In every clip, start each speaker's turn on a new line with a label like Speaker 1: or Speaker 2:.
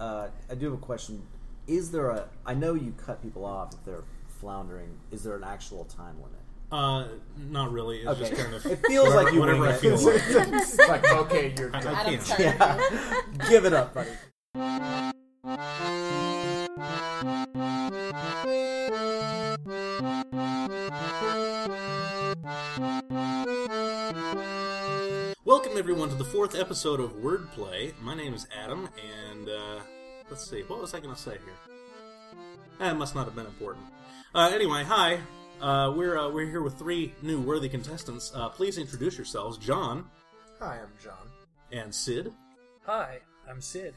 Speaker 1: Uh, I do have a question. Is there a? I know you cut people off if they're floundering. Is there an actual time limit?
Speaker 2: Uh, not really. It's
Speaker 1: Okay.
Speaker 2: just kind of.
Speaker 1: It feels
Speaker 2: whatever-
Speaker 1: like you
Speaker 2: whatever
Speaker 1: wing
Speaker 2: I
Speaker 1: it.
Speaker 2: feel like.
Speaker 3: It's like, okay, you're
Speaker 2: I,
Speaker 3: done.
Speaker 2: I can't.
Speaker 1: Yeah. Give it up, buddy.
Speaker 2: Everyone to the fourth episode of Wordplay. My name is Adam, and uh, let's see, what was I going to say here? That must not have been important. Uh, anyway, hi. Uh, we're uh, we're here with three new worthy contestants. Uh, please introduce yourselves, John
Speaker 3: Hi, I'm John.
Speaker 2: and Sid,
Speaker 4: Hi, I'm Sid.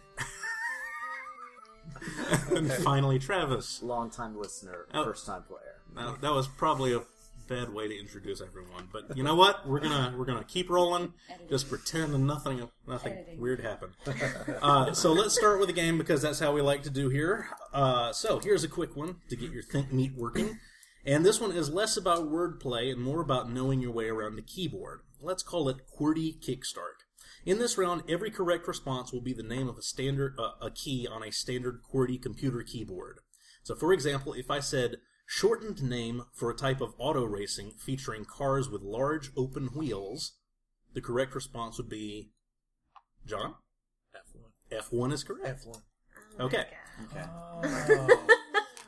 Speaker 2: and finally Travis.
Speaker 1: Long time listener,
Speaker 2: Oh.
Speaker 1: first time player.
Speaker 2: Now, that was probably a bad way to introduce everyone, but you know what? We're gonna we're gonna keep rolling. Just pretend nothing nothing
Speaker 5: Editing.
Speaker 2: weird happened. Uh, so let's start with a game because that's how we like to do here. Uh, so here's a quick one to get your think meat working. And this one is less about wordplay and more about knowing your way around the keyboard. Let's call it QWERTY Kickstart. In this round, every correct response will be the name of a standard uh, a key on a standard QWERTY computer keyboard. So, for example, if I said shortened name for a type of auto racing featuring cars with large open wheels, the correct response would be John.
Speaker 3: F1.
Speaker 2: F1 is correct.
Speaker 3: F1.
Speaker 2: Okay.
Speaker 1: Okay.
Speaker 4: Oh.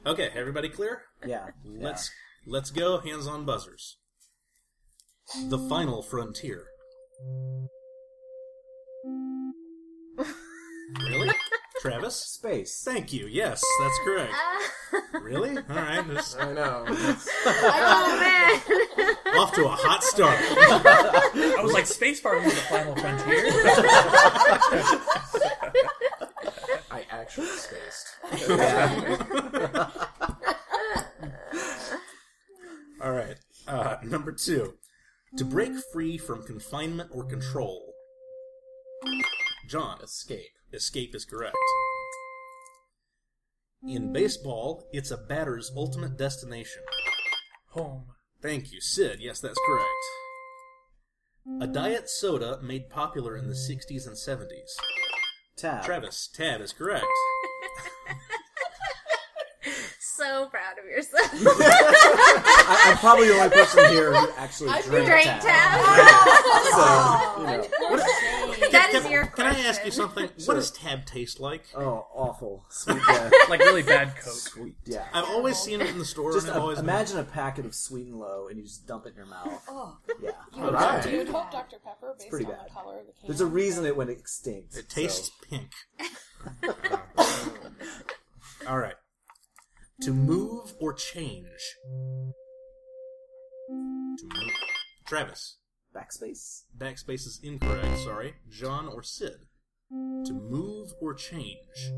Speaker 2: Okay, everybody clear?
Speaker 1: Yeah.
Speaker 2: Let's let's go hands on buzzers. The final frontier. Really? Travis?
Speaker 1: Space.
Speaker 2: Thank you. Yes, that's correct. Really? All right. Just
Speaker 3: I know. It's-
Speaker 5: oh man!
Speaker 2: off to a hot start.
Speaker 4: I was like, Space Bar was the final frontier.
Speaker 3: I actually spaced.
Speaker 2: All right. Uh, number two. To break free from confinement or control. John,
Speaker 3: Escape.
Speaker 2: Escape is correct. In baseball, it's a batter's ultimate destination.
Speaker 4: Home.
Speaker 2: Thank you, Sid. Yes, that's correct. A diet soda made popular in the 60s and 70s.
Speaker 1: Tab.
Speaker 2: Travis, tab is correct.
Speaker 5: so proud of yourself.
Speaker 1: I, I'm probably the only person here who actually
Speaker 5: I
Speaker 1: drank,
Speaker 5: drank
Speaker 1: tab.
Speaker 5: tab.
Speaker 1: So, you know.
Speaker 5: That
Speaker 2: Can,
Speaker 5: is your
Speaker 2: can I ask you something? What does tab taste like?
Speaker 1: Oh, awful. Sweet. Uh,
Speaker 4: Like really bad Coke.
Speaker 1: sweet. Yeah.
Speaker 2: I've always seen it in the store,
Speaker 1: Just
Speaker 2: and I've
Speaker 1: uh,
Speaker 2: always been-
Speaker 1: imagine a packet of sweet and low, and you just dump it in your mouth.
Speaker 5: Oh,
Speaker 1: Yeah.
Speaker 5: you
Speaker 3: All right.
Speaker 5: do
Speaker 6: You would Dr. Pepper based
Speaker 1: pretty
Speaker 6: on
Speaker 1: bad.
Speaker 6: the color of the can.
Speaker 1: There's a reason it went extinct.
Speaker 2: It tastes
Speaker 1: so-
Speaker 2: pink. All right. To move or change. To move. Travis.
Speaker 1: Backspace.
Speaker 2: Backspace is incorrect, sorry. John or Sid? To move or change?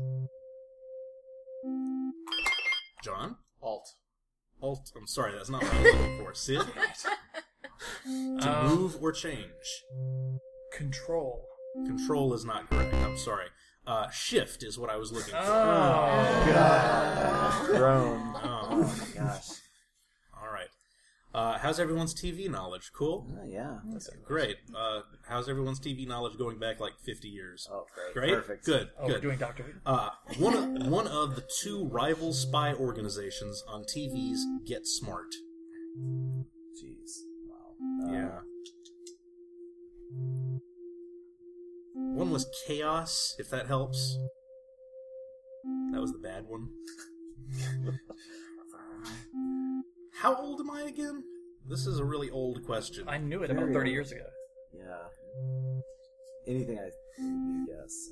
Speaker 2: John?
Speaker 3: Alt.
Speaker 2: Alt. I'm sorry, that's not what I was looking for. Sid? To
Speaker 4: Um,
Speaker 2: move or change?
Speaker 4: Control.
Speaker 2: Control is not correct. I'm sorry. Uh, shift is what I was looking for.
Speaker 4: Oh.
Speaker 1: Grown.
Speaker 2: Oh,
Speaker 1: Oh my gosh.
Speaker 2: All right. Uh, how's everyone's TV knowledge? Cool.
Speaker 1: Oh, yeah.
Speaker 2: Great. Uh, how's everyone's TV knowledge going back like 50 years?
Speaker 1: Oh, great.
Speaker 2: Great.
Speaker 1: Perfect.
Speaker 2: Good.
Speaker 4: Oh,
Speaker 2: good.
Speaker 4: doing Doctor Who.
Speaker 2: Uh, one of, one of the two rival spy organizations on TV's Get Smart.
Speaker 1: Jeez. Wow. Uh,
Speaker 2: Yeah. One was KAOS, if that helps. That was the bad one. How old am I again? This is a really old question.
Speaker 4: I knew it about
Speaker 1: Very
Speaker 4: 30
Speaker 1: old.
Speaker 4: years ago.
Speaker 1: Yeah. Anything I guess.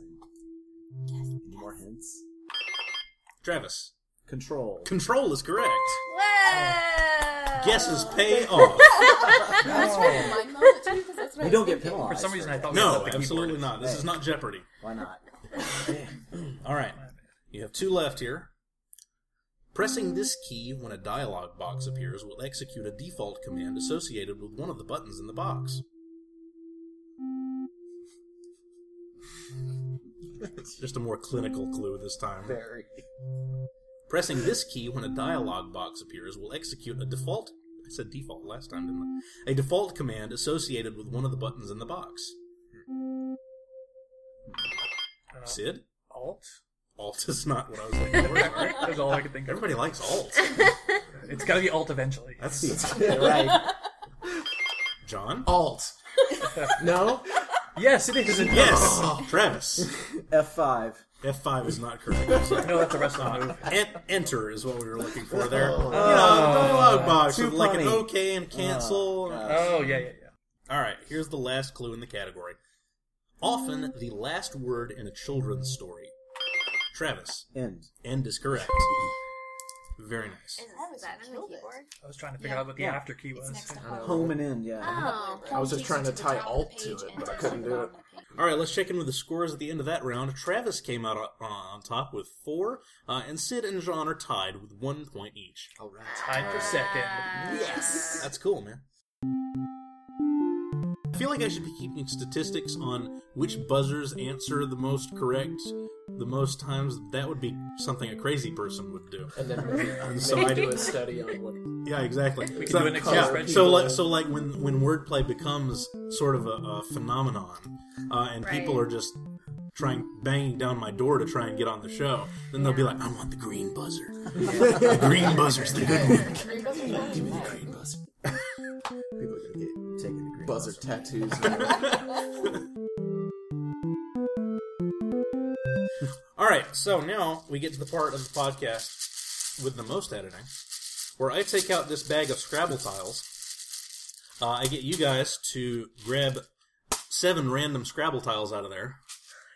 Speaker 1: Any more hints?
Speaker 2: Travis.
Speaker 1: Control.
Speaker 2: Control is correct.
Speaker 5: Whoa!
Speaker 2: Guesses pay off.
Speaker 6: That's right. Mine moment too, 'cause that's what I
Speaker 1: You
Speaker 6: was
Speaker 1: don't get
Speaker 6: thinking.
Speaker 1: penalized.
Speaker 4: For some reason, I thought we
Speaker 2: No,
Speaker 4: set the
Speaker 2: absolutely
Speaker 4: keyboard.
Speaker 2: not. This is not Jeopardy.
Speaker 1: Why not?
Speaker 2: All right. You have two left here. Pressing this key when a dialog box appears will execute a default command associated with one of the buttons in the box. Just a more clinical clue this time.
Speaker 3: Very.
Speaker 2: Pressing this key when a dialog box appears will execute a default. I said default last time, didn't I? A default command associated with one of the buttons in the box.
Speaker 4: Uh,
Speaker 2: Sid?
Speaker 4: Alt.
Speaker 2: Alt is not what I was looking for.
Speaker 4: That's all I could think of.
Speaker 2: Everybody likes Alt.
Speaker 4: It's got to be alt eventually.
Speaker 2: That's
Speaker 1: right.
Speaker 2: John.
Speaker 3: Alt. no?
Speaker 4: Yes, it is.
Speaker 2: Yes, oh, Travis.
Speaker 1: F five.
Speaker 2: F five is not correct. I'm sorry.
Speaker 4: No, that's a wrestling move.
Speaker 2: En- enter is what we were looking for there. Oh. you know, dialogue oh. box
Speaker 1: too
Speaker 2: with like an
Speaker 1: punny.
Speaker 2: OK and cancel.
Speaker 4: Oh yeah, yeah, yeah.
Speaker 2: All right, here's the last clue in the category. Often the last word in a children's story. Travis,
Speaker 1: End.
Speaker 2: end is correct. Very nice.
Speaker 5: Is that on the
Speaker 6: killed it.
Speaker 5: keyboard?
Speaker 4: I was trying to figure
Speaker 6: Yeah.
Speaker 4: out what the
Speaker 1: Yeah.
Speaker 4: after key was.
Speaker 1: Home and end. Yeah.
Speaker 5: Oh.
Speaker 3: I was just trying to tie alt to it, but I couldn't do it.
Speaker 2: All right, let's check in with the scores at the end of that round. Travis came out on, on top with four, uh, and Sid and John are tied with one point each.
Speaker 3: All right.
Speaker 4: Tied for second.
Speaker 3: Yes.
Speaker 2: That's cool, man. I feel like I should be keeping statistics on which buzzers answer the most correct the most times. That would be something a crazy person would do.
Speaker 3: And then maybe,
Speaker 2: So
Speaker 3: maybe
Speaker 2: I-
Speaker 3: do a study on what.
Speaker 2: Yeah, exactly.
Speaker 4: We can
Speaker 2: so,
Speaker 4: do an Excel
Speaker 2: yeah,
Speaker 4: spreadsheet.
Speaker 2: so like so like when when wordplay becomes sort of a, a phenomenon, uh, and people are just trying banging down my door to try and get on the show, then they'll be like, "I want the green buzzer. the green buzzer's the good one."
Speaker 3: Give me the green buzzer. Buzzer tattoos.
Speaker 2: All right, so now we get to the part of the podcast with the most editing, where I take out this bag of Scrabble tiles. Uh, I get you guys to grab seven random Scrabble tiles out of there,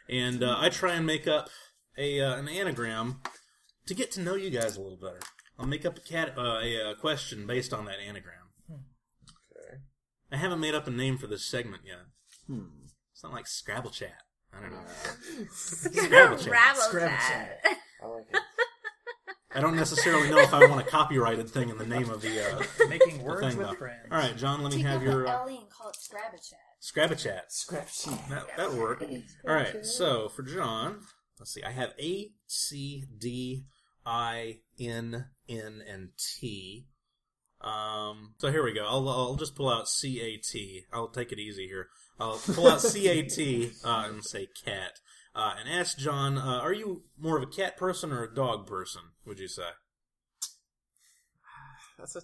Speaker 2: and uh, I try and make up a uh, an anagram to get to know you guys a little better. I'll make up a cat uh, a, uh question based on that anagram.
Speaker 3: Okay.
Speaker 2: I haven't made up a name for this segment yet. It's not like Scrabble chat. I don't know. Scrabble chat.
Speaker 5: Rabble
Speaker 3: Scrabble
Speaker 5: chat.
Speaker 3: I like it.
Speaker 2: I don't necessarily know if I want a copyrighted thing in the name of the, uh,
Speaker 4: Making
Speaker 2: the
Speaker 4: words
Speaker 2: thing,
Speaker 4: with
Speaker 2: though.
Speaker 4: friends.
Speaker 2: All right, John, let me
Speaker 6: Take
Speaker 2: have
Speaker 6: out
Speaker 2: your
Speaker 6: the
Speaker 2: uh,
Speaker 6: Ellie and call it Scrabble Chat.
Speaker 2: Scrabble chat.
Speaker 3: Scrap sheet.
Speaker 2: That that work. All right, so for John, let's see. I have A, C, D, I, N, N, and T. Um, so here we go. I'll, I'll just pull out C A T. I'll take it easy here. I'll pull out C A T uh, and say cat. Uh, and ask John, uh, are you more of a cat person or a dog person? Would you say?
Speaker 3: That's a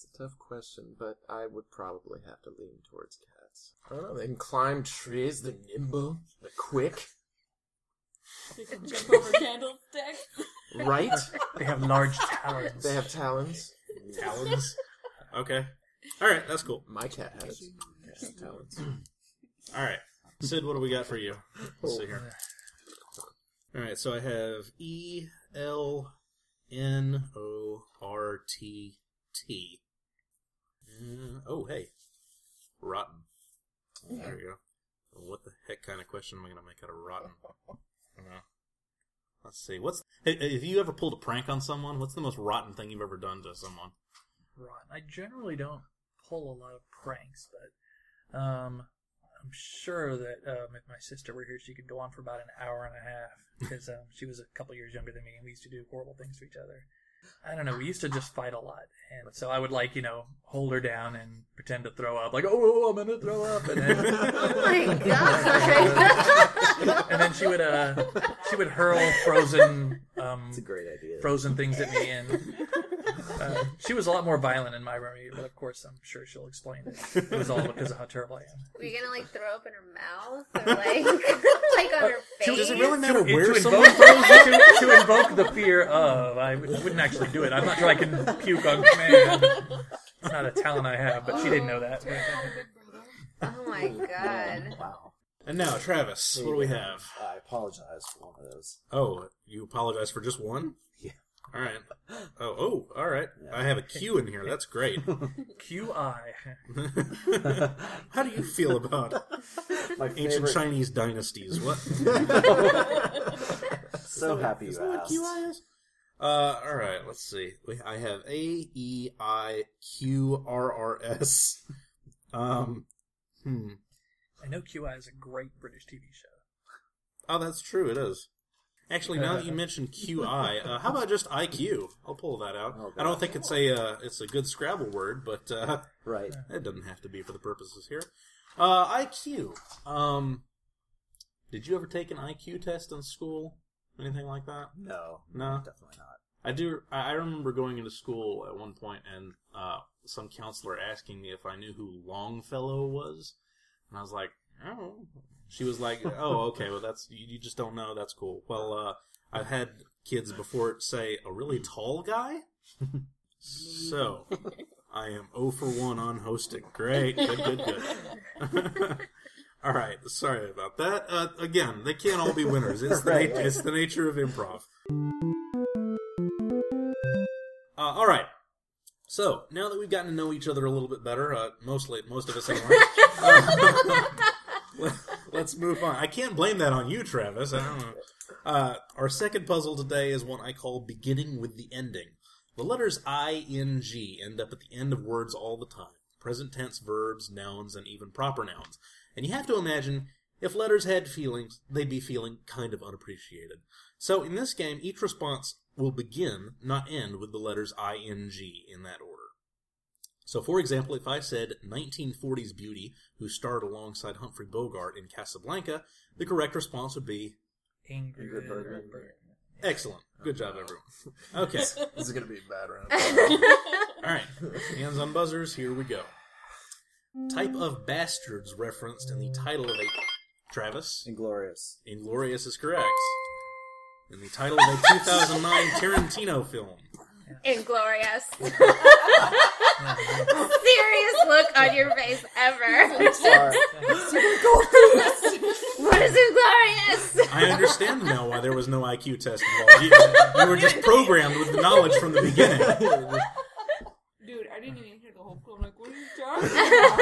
Speaker 3: that's a tough question, but I would probably have to lean towards cats. I don't know. They can climb trees. They're nimble. They're quick.
Speaker 6: They can jump over candlesticks.
Speaker 3: Right?
Speaker 4: They have large talons.
Speaker 3: they have talons.
Speaker 2: Talons. okay. All right, that's cool.
Speaker 3: My cat has cat talons.
Speaker 2: All right, Sid, what do we got for you? Let's see here. All right, so I have E L N O R T T. Uh, Oh, hey, rotten. There you go. What the heck kind of question am I going to make out of rotten? I don't know. Let's see. What's hey, have you ever pulled a prank on someone? What's the most rotten thing you've ever done to someone?
Speaker 4: Rotten. I generally don't pull a lot of pranks, but um, I'm sure that um, if my sister were here, she could go on for about an hour and a half because um, she was a couple years younger than me, and we used to do horrible things to each other. I don't know. We used to just fight a lot, and so I would like you know hold her down and pretend to throw up, like oh, oh I'm gonna throw up, and then
Speaker 5: Oh my god.
Speaker 4: and then she would uh she would hurl frozen um
Speaker 1: It's a great idea.
Speaker 4: frozen things at me and uh, she was a lot more violent in my memory but of course i'm sure she'll explain it it was all because of how terrible i am
Speaker 5: Were you gonna like throw up in her mouth or like like on her face?
Speaker 2: Does it really matter
Speaker 4: to,
Speaker 2: where
Speaker 4: to
Speaker 2: someone
Speaker 4: invoke, to, to invoke the fear of I w- wouldn't actually do it i'm not sure i can puke on command it's not a talent i have but she didn't know that
Speaker 5: Oh my god.
Speaker 1: Wow.
Speaker 2: And now, Travis, what do we have?
Speaker 1: I apologize for one of those.
Speaker 2: Oh, you apologize for just one?
Speaker 1: Yeah.
Speaker 2: All right. Oh, oh, all right. I have a Q in here. That's great.
Speaker 4: qi
Speaker 2: How do you feel about
Speaker 1: My
Speaker 2: ancient
Speaker 1: favorite.
Speaker 2: Chinese dynasties? What?
Speaker 1: So happy you
Speaker 2: Is that what
Speaker 1: asked.
Speaker 2: QI is? Uh, all right. Let's see. We, I have A E I Q R R S. Um, hmm.
Speaker 4: i know qi is a great british tv show
Speaker 2: Oh, that's true. It is. Actually, now that you mentioned QI, uh, how about just IQ? I'll pull that out.
Speaker 1: Oh,
Speaker 2: I don't think it's a uh, it's a good Scrabble word, but uh,
Speaker 1: Right.
Speaker 2: it doesn't have to be for the purposes here. Uh, IQ. Um, did you ever take an IQ test in school? Anything like that?
Speaker 1: No,
Speaker 2: No?
Speaker 1: definitely not.
Speaker 2: I do. I I remember going into school at one point and uh, some counselor asking me if I knew who Longfellow was, and I was like, "Oh." She was like, "Oh, okay. Well, that's you, you just don't know. That's cool." Well, uh, I've had kids before say a really tall guy, so I am 0 for one on hosting. Great, good, good, good. all right, sorry about that. Uh, again, they can't all be winners. It's the,
Speaker 1: Right.
Speaker 2: nat- it's the nature of improv. Uh, all right. So now that we've gotten to know each other a little bit better, uh, mostly most of us anyway, uh, let's move on. I can't blame that on you, Travis. I don't know. Uh, our second puzzle today is one I call beginning with the ending. The letters I, N, G end up at the end of words all the time. Present tense verbs, nouns, and even proper nouns. And you have to imagine if letters had feelings, they'd be feeling kind of unappreciated. So in this game, each response will begin, not end, with the letters ing in that order. So, for example, if I said 1940s beauty who starred alongside Humphrey Bogart in Casablanca, the correct response would be
Speaker 4: Ingrid
Speaker 3: Ingrid Bergman.
Speaker 4: Bergman.
Speaker 2: excellent. Good job, oh, everyone. Okay.
Speaker 3: This is gonna be a bad round.
Speaker 2: All right. Hands on buzzers. Here we go. Type of bastards referenced in the title of a Travis.
Speaker 1: Inglorious.
Speaker 2: Inglorious is correct. In the title of a 2009 Tarantino film.
Speaker 5: Inglorious. Serious look on your face ever.
Speaker 1: Sorry.
Speaker 5: what is inglorious?
Speaker 2: I understand now why there was no IQ test involved. You, you were just programmed with the knowledge from the beginning.
Speaker 6: Dude, I didn't even hear the whole clue. I'm like, what are you talking about?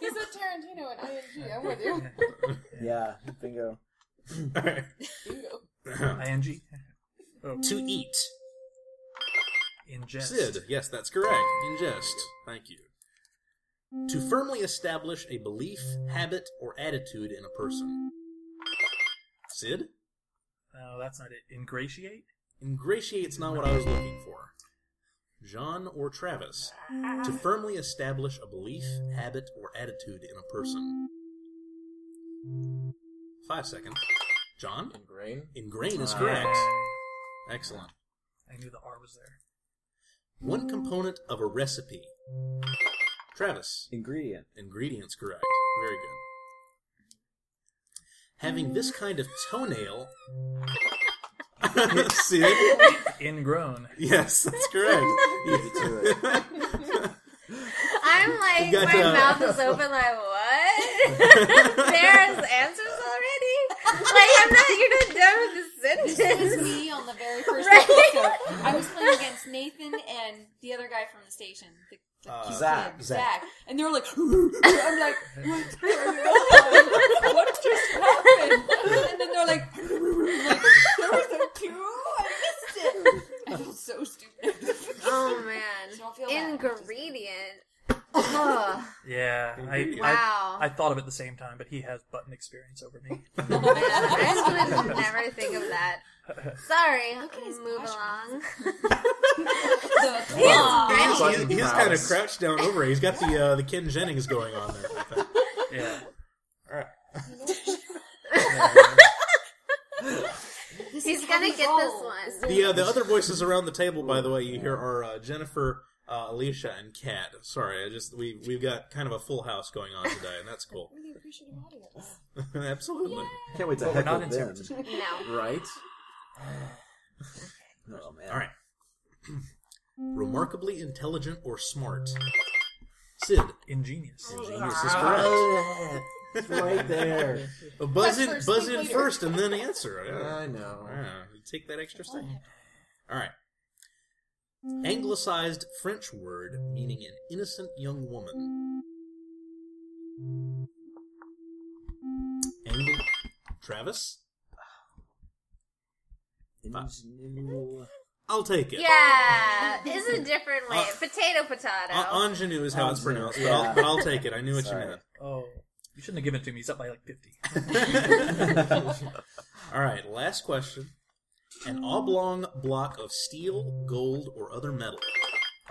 Speaker 6: he said Tarantino and ING. I'm with you.
Speaker 1: yeah, bingo.
Speaker 6: Bingo.
Speaker 4: ing.
Speaker 2: to eat.
Speaker 4: Ingest.
Speaker 2: Sid, yes, that's correct. Ingest. Thank you. To firmly establish a belief, habit, or attitude in a person. Sid?
Speaker 4: No, that's not it. Ingratiate.
Speaker 2: Ingratiate's not what I was looking for. John or Travis? To firmly establish a belief, habit, or attitude in a person. Five seconds. John?
Speaker 3: Ingrain.
Speaker 2: Ingrain is
Speaker 1: Ah.
Speaker 2: correct. Excellent.
Speaker 4: I knew the R was there.
Speaker 2: One component of a recipe. Travis?
Speaker 1: Ingredient.
Speaker 2: Ingredients correct. Very good. Having this kind of toenail. Sid?
Speaker 4: Ingrown.
Speaker 2: Yes, that's correct.
Speaker 5: I'm like,
Speaker 2: You got,
Speaker 5: my
Speaker 2: uh,
Speaker 5: mouth is open, like, what? There's answers already? Like, I'm not, you're not done with the
Speaker 6: This was me on the very first
Speaker 5: Right.
Speaker 6: episode. I was playing against Nathan and the other guy from the station. The, the
Speaker 2: Uh,
Speaker 1: Zach.
Speaker 6: kid,
Speaker 2: Zach.
Speaker 6: Zach. And they were like, I'm like, what's going on? What just happened? And then they're like, I'm like, there was a clue. I missed it. I feel so stupid.
Speaker 5: Oh, man.
Speaker 6: So I'll feel bad.
Speaker 5: Ingredient. Oh,
Speaker 4: Yeah, I, I
Speaker 5: wow.
Speaker 4: I thought of it at the same time, but he has button experience over me.
Speaker 5: I just would never think of that. Sorry, Okay. move along.
Speaker 6: The
Speaker 5: Yes,
Speaker 6: claw.
Speaker 2: He's, he's kind of crouched down over. it. He's got the uh, the Ken Jennings going on there. I think.
Speaker 4: Yeah.
Speaker 2: All right.
Speaker 5: He's gonna get this one.
Speaker 2: The uh, the other voices around the table, by the way, you hear are uh, Jennifer, uh, Alicia, and Kat. Sorry, I just we we've got kind of a full house going on today, and that's cool.
Speaker 6: Really appreciative audience.
Speaker 2: Absolutely.
Speaker 1: Can't wait to
Speaker 4: But we're
Speaker 1: heckle
Speaker 4: not in
Speaker 1: them.
Speaker 4: Francisco.
Speaker 5: No.
Speaker 3: Right?
Speaker 1: Oh man.
Speaker 2: All right. Remarkably intelligent or smart. Sid.
Speaker 4: Ingenious.
Speaker 2: Genius is correct.
Speaker 1: Ah, it's right there.
Speaker 2: Uh, buzz in,
Speaker 6: first,
Speaker 2: buzz
Speaker 6: think
Speaker 2: in
Speaker 6: later.
Speaker 2: first, and then answer. Yeah.
Speaker 3: I know.
Speaker 2: Yeah, you take that extra step. All right. Anglicized French word meaning an innocent young woman. Angl- Travis?
Speaker 1: Ingenue.
Speaker 2: I'll take it.
Speaker 5: Yeah, it's a different way.
Speaker 2: Uh,
Speaker 5: potato, potato.
Speaker 2: Uh, ingenue is how it's
Speaker 1: Ingenue,
Speaker 2: pronounced, but. I'll, but I'll take it. I knew what
Speaker 1: Sorry.
Speaker 2: you meant.
Speaker 4: Oh, you shouldn't have given it to me. He's up by like fifty.
Speaker 2: All right, last question. An oblong block of steel, gold, or other metal.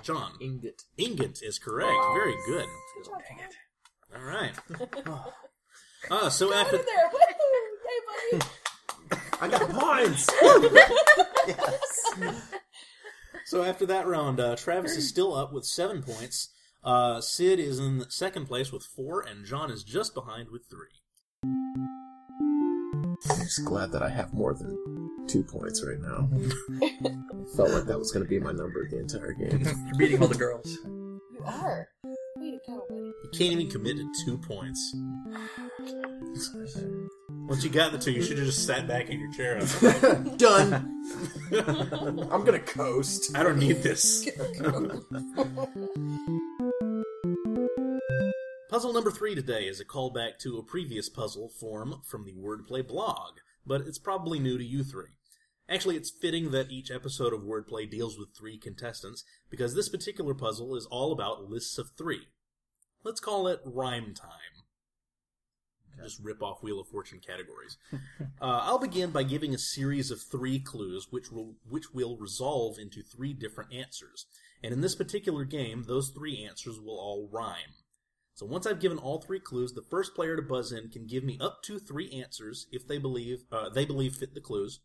Speaker 2: John.
Speaker 3: Ingot.
Speaker 2: Ingot is correct. Very good.
Speaker 4: Dang it.
Speaker 2: All right. Uh, so after
Speaker 6: Out there. Woohoo! Hey, buddy.
Speaker 1: I got points. yes.
Speaker 2: So after that round, uh, Travis is still up with seven points. Uh, Sid is in second place with four, and John is just behind with three.
Speaker 3: I'm just glad that I have more than two points right now. Felt like that was going to be my number the entire game.
Speaker 4: You're beating all the girls.
Speaker 6: You are. Way to go, buddy.
Speaker 2: You can't even commit to two points. Once you got the two, you should have just sat back in your chair.
Speaker 3: Done. I'm gonna coast.
Speaker 2: I don't need this. Puzzle number three today is a callback to a previous puzzle form from the Wordplay blog, but it's probably new to you three. Actually, it's fitting that each episode of Wordplay deals with three contestants, because this particular puzzle is all about lists of three. Let's call it Rhyme Time. Just rip off Wheel of Fortune categories. uh, I'll begin by giving a series of three clues, which will which will resolve into three different answers. And in this particular game, those three answers will all rhyme. So once I've given all three clues, the first player to buzz in can give me up to three answers if they believe uh, they believe fit the clues.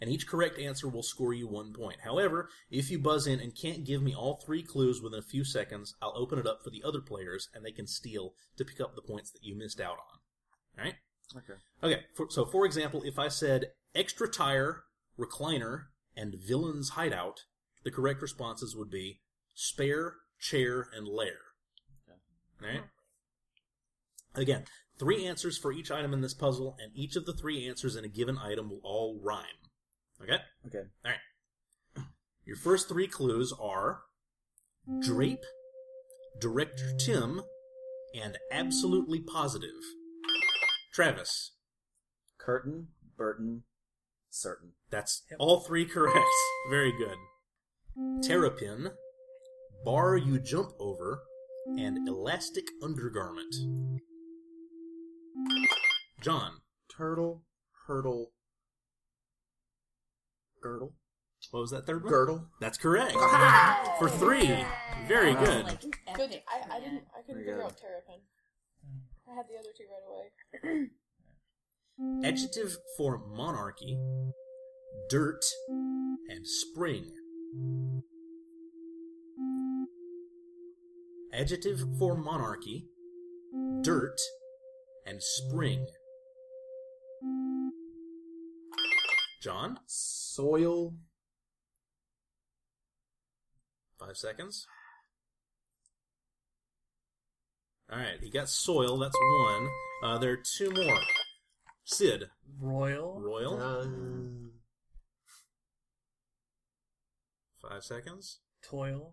Speaker 2: And each correct answer will score you one point. However, if you buzz in and can't give me all three clues within a few seconds, I'll open it up for the other players and they can steal to pick up the points that you missed out on. Alright?
Speaker 1: Okay.
Speaker 2: Okay, for, so for example, if I said extra tire, recliner, and villain's hideout, the correct responses would be spare, chair, and lair. All right. Again, three answers for each item in this puzzle, and each of the three answers in a given item will all rhyme. Okay?
Speaker 1: Okay.
Speaker 2: Alright. Your first three clues are drape, director Tim, and absolutely positive. Travis.
Speaker 1: Curtain, Burton, certain.
Speaker 2: That's all three correct. Very good. Terrapin, bar you jump over, and elastic undergarment. John,
Speaker 3: Turtle, hurdle, girdle,
Speaker 2: what was that third one?
Speaker 3: girdle.
Speaker 2: That's correct. For three. Very good.
Speaker 6: Like,
Speaker 7: Good. I, I didn't. I couldn't
Speaker 1: Very
Speaker 7: figure
Speaker 1: good.
Speaker 7: out Terrapin. I had the other two right away.
Speaker 2: Adjective for monarchy, dirt, and spring. Adjective for monarchy, dirt, and spring. John,
Speaker 3: Soil,
Speaker 2: five seconds. Alright, he got soil, that's one. Uh, there are two more. Sid,
Speaker 4: Royal.
Speaker 2: royal,
Speaker 3: uh,
Speaker 2: five seconds.
Speaker 4: Toil.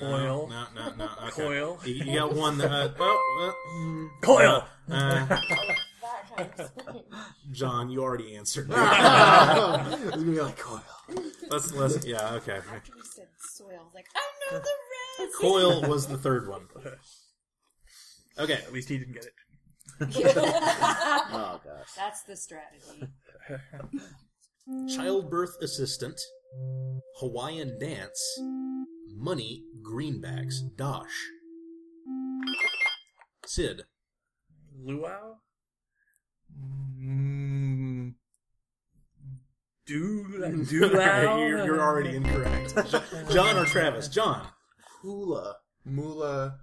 Speaker 2: No,
Speaker 4: Oil.
Speaker 2: No, no, no. Okay.
Speaker 4: Coil.
Speaker 2: You, you got one. That, uh, well, uh, mm,
Speaker 4: Coil.
Speaker 2: Uh,
Speaker 7: That kind of spring.
Speaker 2: John, you already answered.
Speaker 3: it's gonna be like coil.
Speaker 2: let's let's yeah okay.
Speaker 6: after you said soil, like, I know the rest.
Speaker 2: Coil was the third one. Okay,
Speaker 4: At least he didn't get it.
Speaker 1: Oh gosh.
Speaker 6: That's the strategy.
Speaker 2: childbirth assistant, Hawaiian dance, money, greenbacks, dosh. Sid,
Speaker 4: Luau? Mm, do do
Speaker 2: you're, you're already incorrect. John or Travis? John.
Speaker 3: Hula, mula.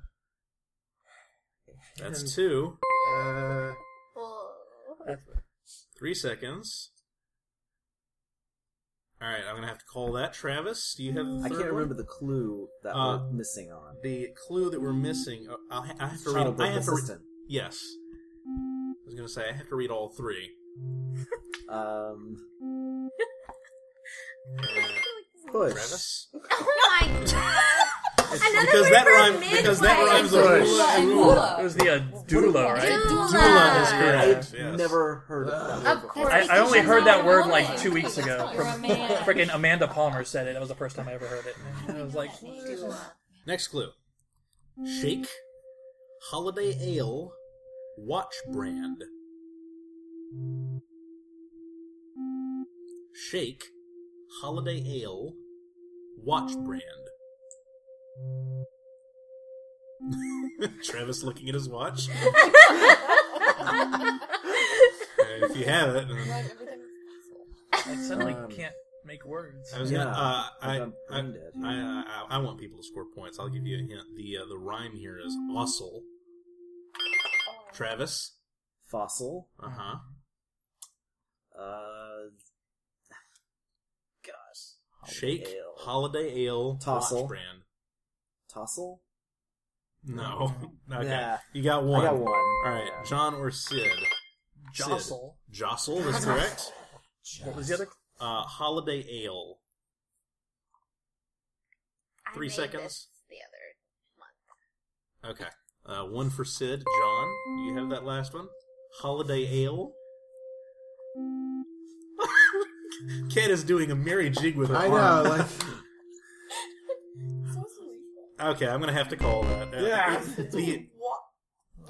Speaker 2: That's two.
Speaker 3: Uh,
Speaker 2: Three seconds. All right, I'm gonna have to call that. Travis, do you have? The
Speaker 1: I can't
Speaker 2: one?
Speaker 1: remember the clue that
Speaker 2: Uh,
Speaker 1: we're missing on.
Speaker 2: the clue that we're missing. uh, I'll, ha- I have to read. I have to read. Yes, I was gonna say I have to read all three.
Speaker 1: Um, push.
Speaker 2: Travis,
Speaker 5: Oh my god! Another
Speaker 2: because
Speaker 5: word
Speaker 2: that
Speaker 5: for
Speaker 2: rhyme
Speaker 5: midwife.
Speaker 2: because that rhymes with
Speaker 3: Push.
Speaker 4: It was the uh, doula, right?
Speaker 5: Doula.
Speaker 2: Doula is
Speaker 1: I've.
Speaker 2: Yes.
Speaker 1: never heard of that.
Speaker 5: Of course.
Speaker 4: I, I only heard that word like
Speaker 5: woman.
Speaker 4: two weeks ago
Speaker 6: You're
Speaker 4: from freaking Amanda Palmer said it. That was the first time I ever heard it. And I was like,
Speaker 2: Next clue: shake, holiday ale, watch brand. Shake, holiday ale, watch brand. Travis looking at his watch. Uh, if you have it, then-
Speaker 4: I suddenly
Speaker 1: Um,
Speaker 4: can't make words.
Speaker 2: I was
Speaker 1: Yeah,
Speaker 2: gonna. Uh, I,
Speaker 1: I'm
Speaker 2: I. I, I, I want people to score points. I'll give you a hint. The uh, the rhyme here is ossel. Travis.
Speaker 1: Fossil.
Speaker 2: Uh huh.
Speaker 1: Uh, gosh.
Speaker 2: Shake.
Speaker 1: Ale.
Speaker 2: Holiday ale.
Speaker 1: Tossel.
Speaker 2: Watch brand.
Speaker 1: Tossel.
Speaker 2: No. okay.
Speaker 1: Nah.
Speaker 2: You got one.
Speaker 1: I got one.
Speaker 2: All right.
Speaker 1: Yeah.
Speaker 2: John or Sid.
Speaker 4: Jostle.
Speaker 2: Sid. Jostle is correct.
Speaker 4: What was the other?
Speaker 2: Uh, holiday ale.
Speaker 5: I
Speaker 2: Three
Speaker 5: made
Speaker 2: seconds.
Speaker 5: this The other month.
Speaker 2: Okay. Uh, one for Sid. John, do you have that last one? Holiday ale. Ken is doing a merry jig with her
Speaker 3: I
Speaker 2: arm.
Speaker 3: know, like
Speaker 2: Okay, I'm gonna have to call that. Uh,
Speaker 1: Yeah.
Speaker 2: the-
Speaker 7: Wa-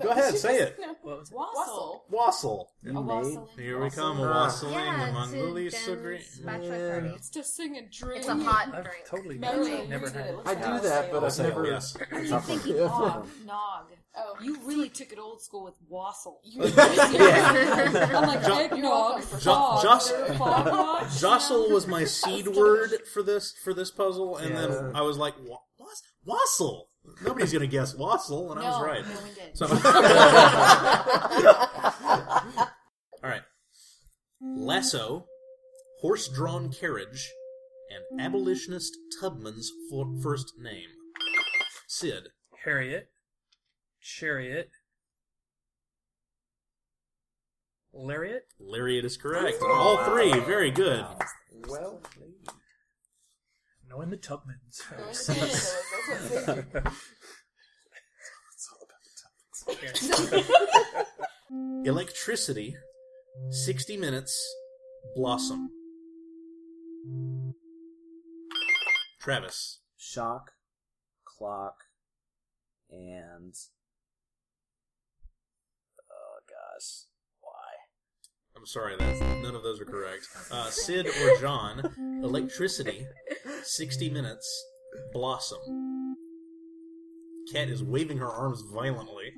Speaker 2: go ahead, say it.
Speaker 7: No.
Speaker 4: What was?
Speaker 7: Wassail.
Speaker 2: Wassail.
Speaker 7: A
Speaker 1: made.
Speaker 7: wassail.
Speaker 2: Here we come, a wassailing
Speaker 5: Yeah,
Speaker 2: among
Speaker 5: to
Speaker 2: the leaves so
Speaker 5: Jen's
Speaker 2: green.
Speaker 5: bachelor party.
Speaker 7: It's to sing and drink.
Speaker 5: It's a hot
Speaker 4: I've
Speaker 5: drink.
Speaker 4: totally
Speaker 7: Melody
Speaker 4: never, never had it.
Speaker 7: it
Speaker 3: I do that, but I've
Speaker 2: Wassail,
Speaker 3: never.
Speaker 2: yes.
Speaker 6: I'm thinking nog. Nog.
Speaker 7: Oh,
Speaker 6: You really took it old school with wassail.
Speaker 7: you
Speaker 6: I'm like
Speaker 2: Jo-
Speaker 6: eggnog,
Speaker 7: Jo-
Speaker 6: frog,
Speaker 2: Joss-
Speaker 6: fogwatch.
Speaker 2: Jostle was my seed word for this for this puzzle, and
Speaker 3: Yeah.
Speaker 2: then I was like, "Wa- was- wassail. Nobody's gonna guess wassail, and I was right.
Speaker 6: no, we did.
Speaker 2: So, all right. Lasso, horse-drawn carriage, and abolitionist Tubman's fo- first name. Sid.
Speaker 4: Harriet. Chariot. Lariat.
Speaker 2: Lariat is correct. Oh, all three. Very good.
Speaker 3: Well,
Speaker 4: Knowing the Tubmans.
Speaker 2: Electricity, 60 minutes, blossom. Travis.
Speaker 1: Shock, clock, and oh gosh, why?
Speaker 2: I'm sorry, that's, none of those are correct. Uh, Sid or John. Electricity, 60 minutes, blossom. Kat is waving her arms violently.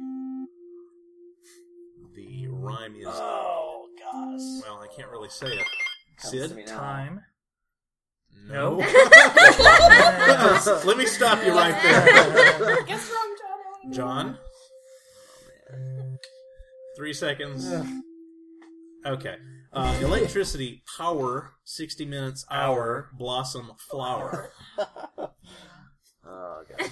Speaker 2: The rhyme is.
Speaker 1: Oh gosh.
Speaker 2: Well, I can't really say it.
Speaker 1: Comes
Speaker 2: Sid?
Speaker 4: Time.
Speaker 2: No.
Speaker 4: No.
Speaker 2: Let me stop you right there.
Speaker 7: Guess wrong, John.
Speaker 2: John? Three seconds. Okay. Uh, electricity, power, 60 minutes, hour, blossom, flower.
Speaker 1: Oh gosh.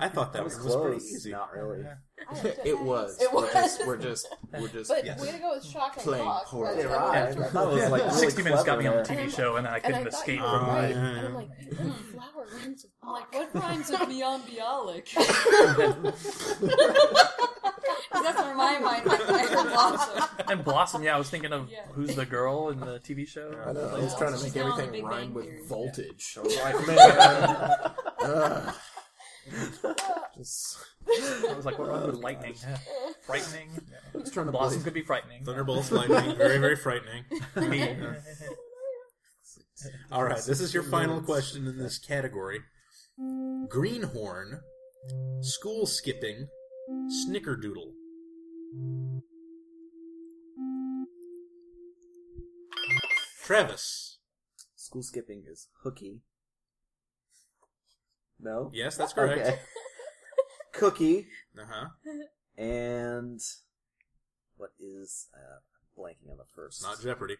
Speaker 2: I thought that
Speaker 1: That was
Speaker 2: was, was pretty
Speaker 1: close.
Speaker 2: easy.
Speaker 1: Not really.
Speaker 3: it was.
Speaker 7: It
Speaker 3: We're
Speaker 7: was.
Speaker 3: just. We're just. We're just
Speaker 7: But
Speaker 2: Yes.
Speaker 7: way to go with shock and
Speaker 3: Playing
Speaker 7: clock.
Speaker 3: poorly.
Speaker 7: That's
Speaker 1: It
Speaker 7: what
Speaker 1: arrived. I thought it was like really
Speaker 4: 60 minutes got me on the
Speaker 1: clever
Speaker 4: TV
Speaker 7: there.
Speaker 4: show, and then I couldn't
Speaker 7: I thought
Speaker 4: escape
Speaker 7: you were
Speaker 4: from
Speaker 2: Uh,
Speaker 7: right.
Speaker 2: yeah,
Speaker 7: And. I'm like, mm, flower rhymes with
Speaker 6: I'm like, what rhymes with Mayim Bialik?
Speaker 7: That's where my mind went. I heard blossom.
Speaker 4: And Blossom, yeah, I was thinking of
Speaker 7: Yeah.
Speaker 4: who's the girl in the TV show.
Speaker 3: I don't know. I was trying to
Speaker 6: She's
Speaker 3: make
Speaker 6: now on the
Speaker 3: everything
Speaker 6: Big
Speaker 3: rhyme
Speaker 6: Bang
Speaker 3: with
Speaker 6: Theory.
Speaker 3: voltage. I was like, man. ugh. Just,
Speaker 4: I was like, what rhymes with lightning? Frightening.
Speaker 3: I was trying to
Speaker 4: Blossom
Speaker 3: believe-
Speaker 4: could be frightening.
Speaker 2: Thunderbolts, lightning, very, very frightening.
Speaker 4: Me.
Speaker 2: All right, this is your final question in this category. Greenhorn, school skipping, snickerdoodle. Travis.
Speaker 1: School skipping is hooky. No.
Speaker 2: Yes, that's correct.
Speaker 1: Okay. Cookie
Speaker 2: Uh huh.
Speaker 1: and what is uh, I'm blanking on the first.
Speaker 2: Not Jeopardy.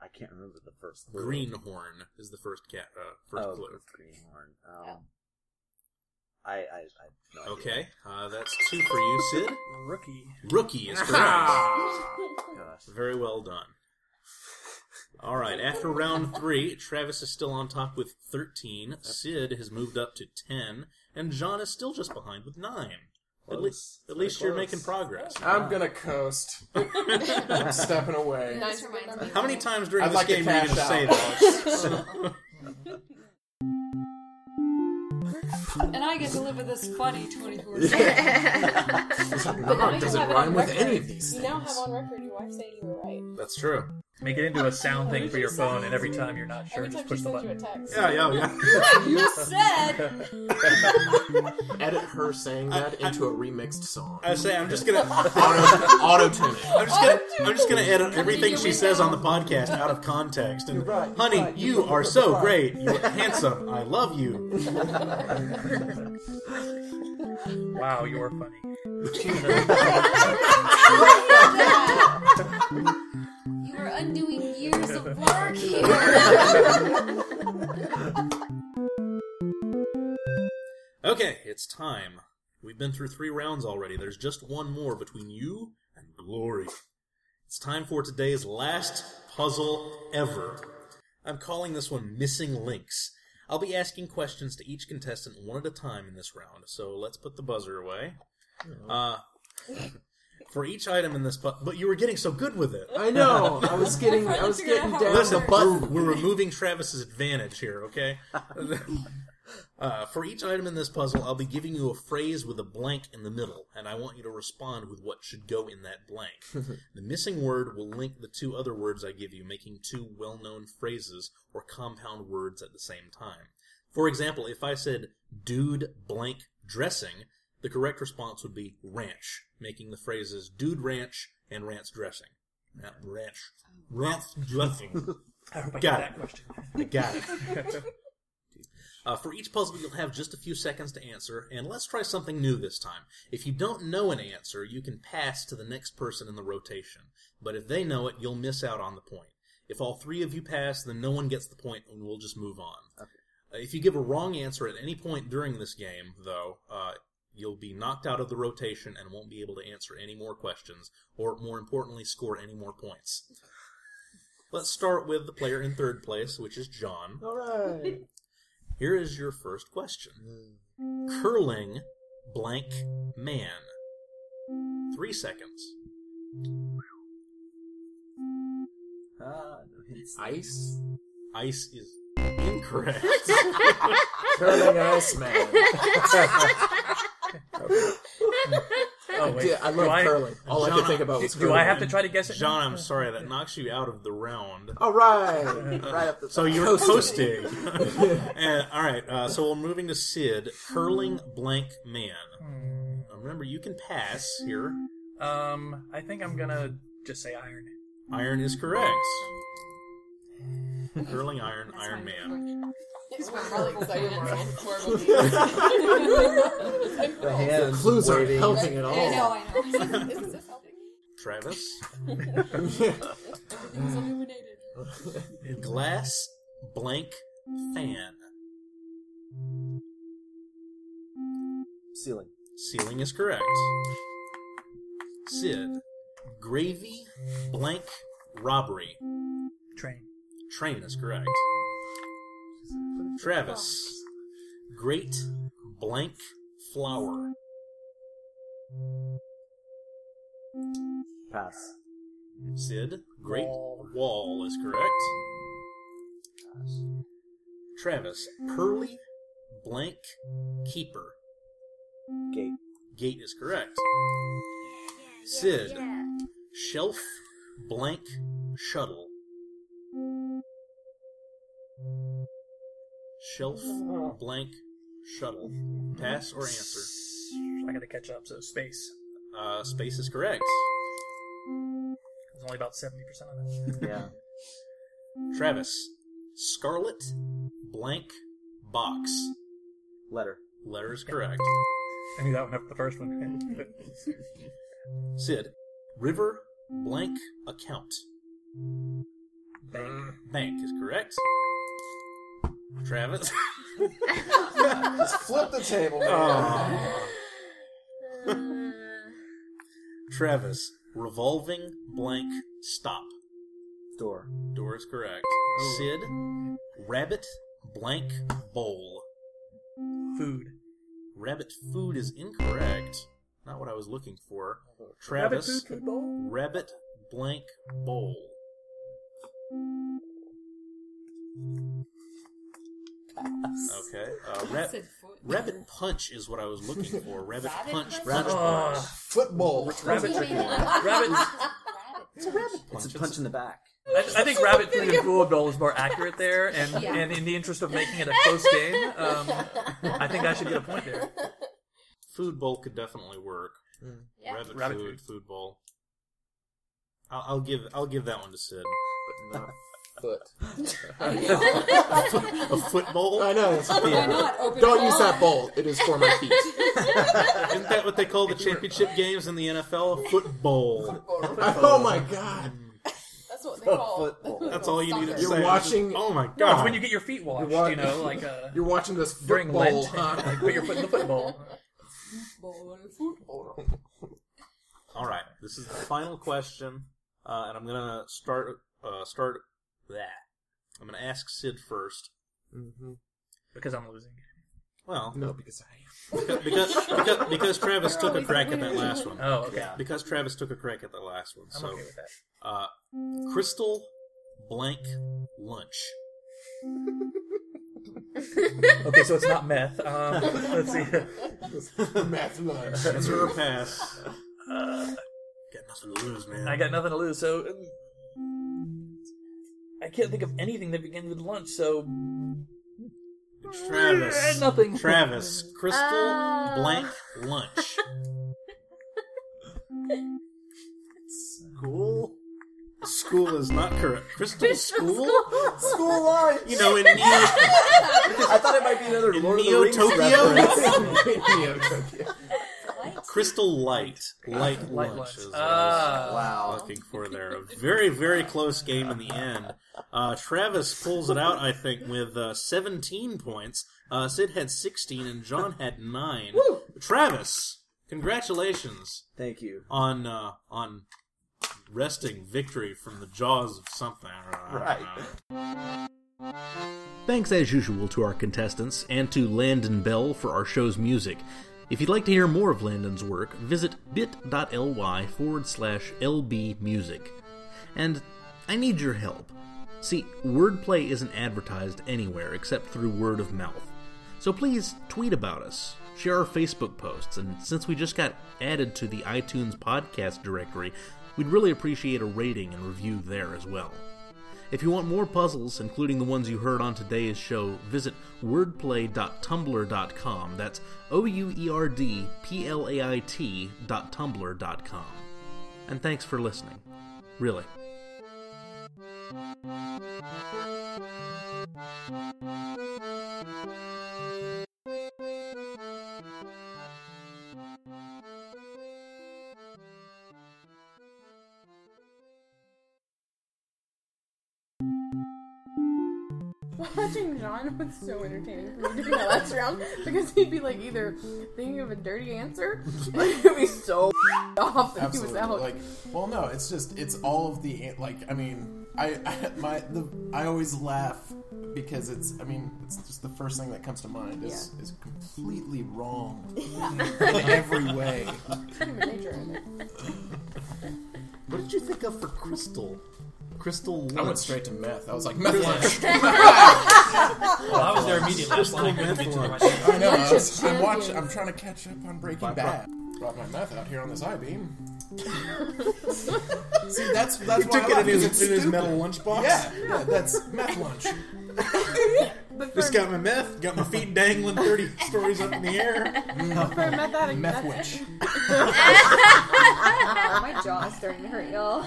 Speaker 1: I can't remember the first. clue.
Speaker 2: Greenhorn is the first cat. Uh, first
Speaker 1: Oh,
Speaker 2: clue.
Speaker 1: greenhorn. Um, I, I, I no idea.
Speaker 2: Okay, uh, that's two for you, Sid.
Speaker 4: Rookie.
Speaker 2: Rookie is correct.
Speaker 1: Gosh.
Speaker 2: Very well done. All right, after round three, Travis is still on top with 13. Sid has moved up to 10, and John is still just behind with 9. At,
Speaker 1: Close.
Speaker 2: least, at least you're
Speaker 1: close.
Speaker 2: making progress.
Speaker 3: I'm gonna coast. I'm stepping away.
Speaker 7: Nice reminds.
Speaker 2: How many times during
Speaker 3: I'd
Speaker 2: this
Speaker 3: like to
Speaker 2: game are you going to
Speaker 3: cash
Speaker 2: say that?
Speaker 6: And I get to live with this funny 24
Speaker 3: It's
Speaker 7: But now you
Speaker 3: does it
Speaker 7: have it
Speaker 3: rhyme
Speaker 7: on
Speaker 3: with
Speaker 7: record.
Speaker 3: any of these
Speaker 7: You
Speaker 3: things?
Speaker 7: now have on record your wife saying you were right.
Speaker 2: That's true.
Speaker 4: Make it into a sound thing for your phone, and every time you're not sure,
Speaker 7: Every
Speaker 4: just
Speaker 7: time she
Speaker 4: push the
Speaker 7: sends you a
Speaker 4: button.
Speaker 7: text.
Speaker 2: Yeah, yeah, yeah.
Speaker 6: You said.
Speaker 3: Edit her saying that into a remixed song.
Speaker 2: I say I'm just gonna
Speaker 3: Auto tune it.
Speaker 2: I'm just gonna I'm just gonna edit everything she says on the podcast out of context. And
Speaker 1: You're right, you're
Speaker 2: honey,
Speaker 1: right,
Speaker 2: you
Speaker 1: you're
Speaker 2: so
Speaker 1: you're
Speaker 2: great. You're handsome. I love you.
Speaker 4: Wow, you're funny.
Speaker 7: You are undoing years of work here.
Speaker 2: Okay, it's time. We've been through three rounds already. There's just one more between you and glory. It's time for today's last puzzle ever. I'm calling this one Missing Links. I'll be asking questions to each contestant one at a time in this round, so let's put the buzzer away. Uh, for each item in this, pu- but you were getting so good with it.
Speaker 3: I know. I was getting. I was getting down
Speaker 2: Listen,
Speaker 3: the
Speaker 2: we're,
Speaker 3: button.
Speaker 2: we're removing Travis's advantage here, okay? uh, for each item in this puzzle, I'll be giving you a phrase with a blank in the middle, and I want you to respond with what should go in that blank. the missing word will link the two other words I give you, making two well known phrases or compound words at the same time. For example, if I said dude blank dressing, the correct response would be ranch, making the phrases dude ranch and ranch dressing. Not ranch. Ranch dressing.
Speaker 4: I hope I
Speaker 2: Got
Speaker 4: that question.
Speaker 2: I got it. Uh, for each puzzle, you'll have just a few seconds to answer, and let's try something new this time. If you don't know an answer, you can pass to the next person in the rotation. But if they know it, you'll miss out on the point. If all three of you pass, then no one gets the point, and we'll just move on. Uh, if you give a wrong answer at any point during this game, though, uh, you'll be knocked out of the rotation and won't be able to answer any more questions, or more importantly, score any more points. Let's start with the player in third place, which is John.
Speaker 3: All right.
Speaker 2: Here is your first question. Curling blank man. Three seconds.
Speaker 1: Ah, no hints.
Speaker 3: Ice.
Speaker 2: Ice is incorrect.
Speaker 3: Curling ice man.
Speaker 4: Oh wait,
Speaker 3: Yeah, I
Speaker 4: do
Speaker 3: love
Speaker 4: I,
Speaker 3: curling. All I
Speaker 2: John,
Speaker 3: could think about
Speaker 4: Do,
Speaker 3: was
Speaker 4: do
Speaker 3: curling.
Speaker 4: I have to try to guess it?
Speaker 2: John, I'm sorry, that knocks you out of the round.
Speaker 3: All right. right up the.
Speaker 2: So you're
Speaker 3: Coasting.
Speaker 2: coasting. and, all right, uh, so we're moving to Sid. Curling blank man. Now remember, you can pass here.
Speaker 4: Um, I think I'm gonna just say iron.
Speaker 2: Iron is correct. Curling iron, Iron Man.
Speaker 7: He's really excited.
Speaker 1: The hands
Speaker 3: Clues aren't
Speaker 1: waiting.
Speaker 3: helping at all.
Speaker 7: I know, I know. Isn't this helping?
Speaker 2: Travis.
Speaker 7: Everything's illuminated.
Speaker 2: Glass blank fan.
Speaker 1: Ceiling.
Speaker 2: Ceiling is correct. Sid. Gravy blank robbery.
Speaker 4: Train.
Speaker 2: Train is correct. Travis. Great blank flower.
Speaker 1: Pass.
Speaker 2: Sid. Great
Speaker 4: Wall.
Speaker 2: wall is correct. Pass. Travis. Pearly blank keeper.
Speaker 1: Gate.
Speaker 2: Gate is correct. Sid. Shelf blank shuttle. Shelf blank shuttle. Pass or answer?
Speaker 4: I gotta catch up. So space.
Speaker 2: Uh, space is correct.
Speaker 4: There's only about seventy percent of that.
Speaker 1: Yeah.
Speaker 2: Travis. Scarlet blank box.
Speaker 1: Letter.
Speaker 2: Letter is correct.
Speaker 4: I knew that one after the first one.
Speaker 2: Sid. River blank account.
Speaker 4: Bank.
Speaker 2: Bank is correct. Travis.
Speaker 3: Just flip the table, man. Oh.
Speaker 2: Uh, Travis. Revolving blank stop.
Speaker 1: Door.
Speaker 2: Door is correct. Oh. Sid. Rabbit blank bowl.
Speaker 4: Food.
Speaker 2: Rabbit food is incorrect. Not what I was looking for.
Speaker 4: Rabbit
Speaker 2: Travis.
Speaker 4: food, food bowl.
Speaker 2: Rabbit blank bowl. Okay. Uh,
Speaker 6: I
Speaker 2: rab- rabbit punch is what I was looking for. Rabbit
Speaker 7: Rabbit
Speaker 2: punch.
Speaker 7: punch?
Speaker 2: punch.
Speaker 3: Football.
Speaker 4: Rabbit.
Speaker 7: Rabbit.
Speaker 4: Rabbit.
Speaker 7: Rabbit.
Speaker 2: It's a rabbit
Speaker 1: It's
Speaker 2: punch.
Speaker 1: a punch in the back.
Speaker 4: I, I think rabbit food and food bowl is more accurate there, and,
Speaker 6: Yeah.
Speaker 4: and in the interest of making it a close game, um, I think I should get a point there.
Speaker 2: Food bowl could definitely work.
Speaker 5: Yeah.
Speaker 2: Rabbit,
Speaker 4: Rabbit
Speaker 2: food,
Speaker 4: food.
Speaker 2: food bowl. I'll, I'll give I'll give that one to Sid.
Speaker 3: But not foot.
Speaker 2: A foot bowl?
Speaker 3: I know. it's-
Speaker 6: Why not open
Speaker 3: Don't
Speaker 6: it
Speaker 3: use that bowl. It is for my feet.
Speaker 2: Isn't that what they call the championship games in the NFL? A foot bowl.
Speaker 3: oh my god.
Speaker 7: That's what they call
Speaker 1: football.
Speaker 2: That's all you need to
Speaker 7: Soccer.
Speaker 2: say.
Speaker 3: You're watching-
Speaker 2: Oh my
Speaker 4: No, it's
Speaker 2: god!
Speaker 4: when you get your feet washed,
Speaker 3: wa-
Speaker 4: you know, like uh,
Speaker 3: You're watching this
Speaker 4: during
Speaker 3: football,
Speaker 4: Lent.
Speaker 3: huh?
Speaker 4: like put your foot in the football.
Speaker 2: All right, this is the final question, uh, and I'm gonna start. Uh, start. Bleh. I'm gonna ask Sid first.
Speaker 3: hmm
Speaker 4: Because I'm losing.
Speaker 2: Well,
Speaker 3: No, because I.
Speaker 2: because because, because, because Travis took a crack at that last one.
Speaker 4: Oh, okay.
Speaker 1: Yeah.
Speaker 2: Because Travis took a crack at the last one.
Speaker 4: I'm
Speaker 2: So,
Speaker 4: okay with that.
Speaker 2: uh, Crystal blank lunch.
Speaker 4: Okay, so it's not meth. Um, let's see.
Speaker 3: Math lunch.
Speaker 2: Answer or pass. Got nothing to lose, man.
Speaker 4: I got nothing to lose, so um, I can't think of anything that begins with lunch. So
Speaker 2: Travis.
Speaker 4: Eh, nothing.
Speaker 2: Travis. Crystal
Speaker 5: Uh.
Speaker 2: blank lunch. School. School is not correct. Crystal school.
Speaker 1: School lunch.
Speaker 2: You know, in Neo,
Speaker 1: I thought it might be another
Speaker 2: in
Speaker 1: Lord of the Rings
Speaker 2: Tokyo.
Speaker 1: reference.
Speaker 3: Neo-Tokyo.
Speaker 2: Crystal light, light,
Speaker 4: Light
Speaker 2: lunch.
Speaker 4: lunch.
Speaker 2: Is what I was
Speaker 4: Ah.
Speaker 1: Wow.
Speaker 2: looking for there. A very, very close game in the end. Uh, Travis pulls it out, I think, with uh, 17 points. Uh, Sid had 16, and John had 9. Travis, congratulations
Speaker 1: Thank you.
Speaker 2: on uh, on wresting victory from the jaws of something.
Speaker 1: Right.
Speaker 2: Thanks as usual to our contestants and to Landon Bell for our show's music. If you'd like to hear more of Landon's work, visit bit.ly forward slash lbmusic. And I need your help. See, wordplay isn't advertised anywhere except through word of mouth. So please tweet about us, share our Facebook posts, and since we just got added to the iTunes podcast directory, we'd really appreciate a rating and review there as well. If you want more puzzles, including the ones you heard on today's show, visit wordplay.tumblr.com. That's O U E R D P L A I T dot tumblr dot com. And thanks for listening. Really.
Speaker 7: Watching John was so entertaining for me during that last round because he'd be like either thinking of a dirty answer or he'd be so off that he was out.
Speaker 8: Like, well, no, it's just it's all of the like. I mean, I, I my the I always laugh because it's. I mean, it's just the first thing that comes to mind is is completely wrong in every way.
Speaker 7: Human nature in it.
Speaker 2: What did you think of for Crystal? Crystal lunch.
Speaker 8: I went straight to meth. I was like meth lunch.
Speaker 4: Well, I was there immediately. That's why I couldn't be.
Speaker 8: I know. I was, I'm, watching. I'm trying to catch up on Breaking Bad. Brought my meth out here on this I beam. See, that's that's why I laugh, 'cause it's stupid.
Speaker 2: lunchbox?
Speaker 8: Yeah, yeah, that's meth lunch.
Speaker 2: Just got my meth, got my feet dangling 30 stories up in the air.
Speaker 7: For a meth addict,
Speaker 8: Meth
Speaker 7: that's-
Speaker 8: witch.
Speaker 5: My jaw's starting to hurt, y'all.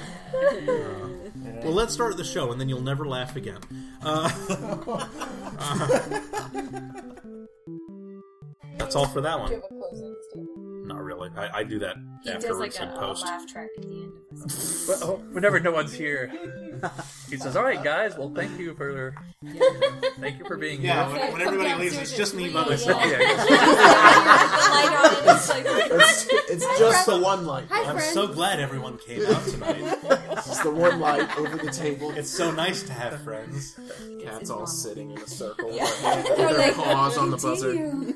Speaker 2: Well, let's start the show, and then you'll never laugh again. Uh, that's all for that
Speaker 7: Do you
Speaker 2: one.
Speaker 7: have a closing statement?
Speaker 2: Not really. I, I do that
Speaker 5: He does
Speaker 2: afterwards
Speaker 5: like
Speaker 2: in
Speaker 5: a, a
Speaker 2: post.
Speaker 5: laugh track at the end of this.
Speaker 4: Well, oh, whenever no one's here, he says, "All right, guys. Well, thank you for thank you for being
Speaker 2: Yeah,
Speaker 4: here."
Speaker 2: when, when everybody leaves, it's just me by
Speaker 5: Yeah.
Speaker 2: myself.
Speaker 4: Yeah,
Speaker 5: the light on and it's
Speaker 3: It's, it's just the one light.
Speaker 5: hi,
Speaker 2: I'm
Speaker 5: friend.
Speaker 2: so glad everyone came out tonight.
Speaker 3: It's the one light over the table.
Speaker 2: It's so nice to have friends.
Speaker 3: Cats all sitting in a circle
Speaker 6: Yeah.
Speaker 3: with their, with their
Speaker 6: like,
Speaker 3: paws on the buzzer.
Speaker 6: "Continue."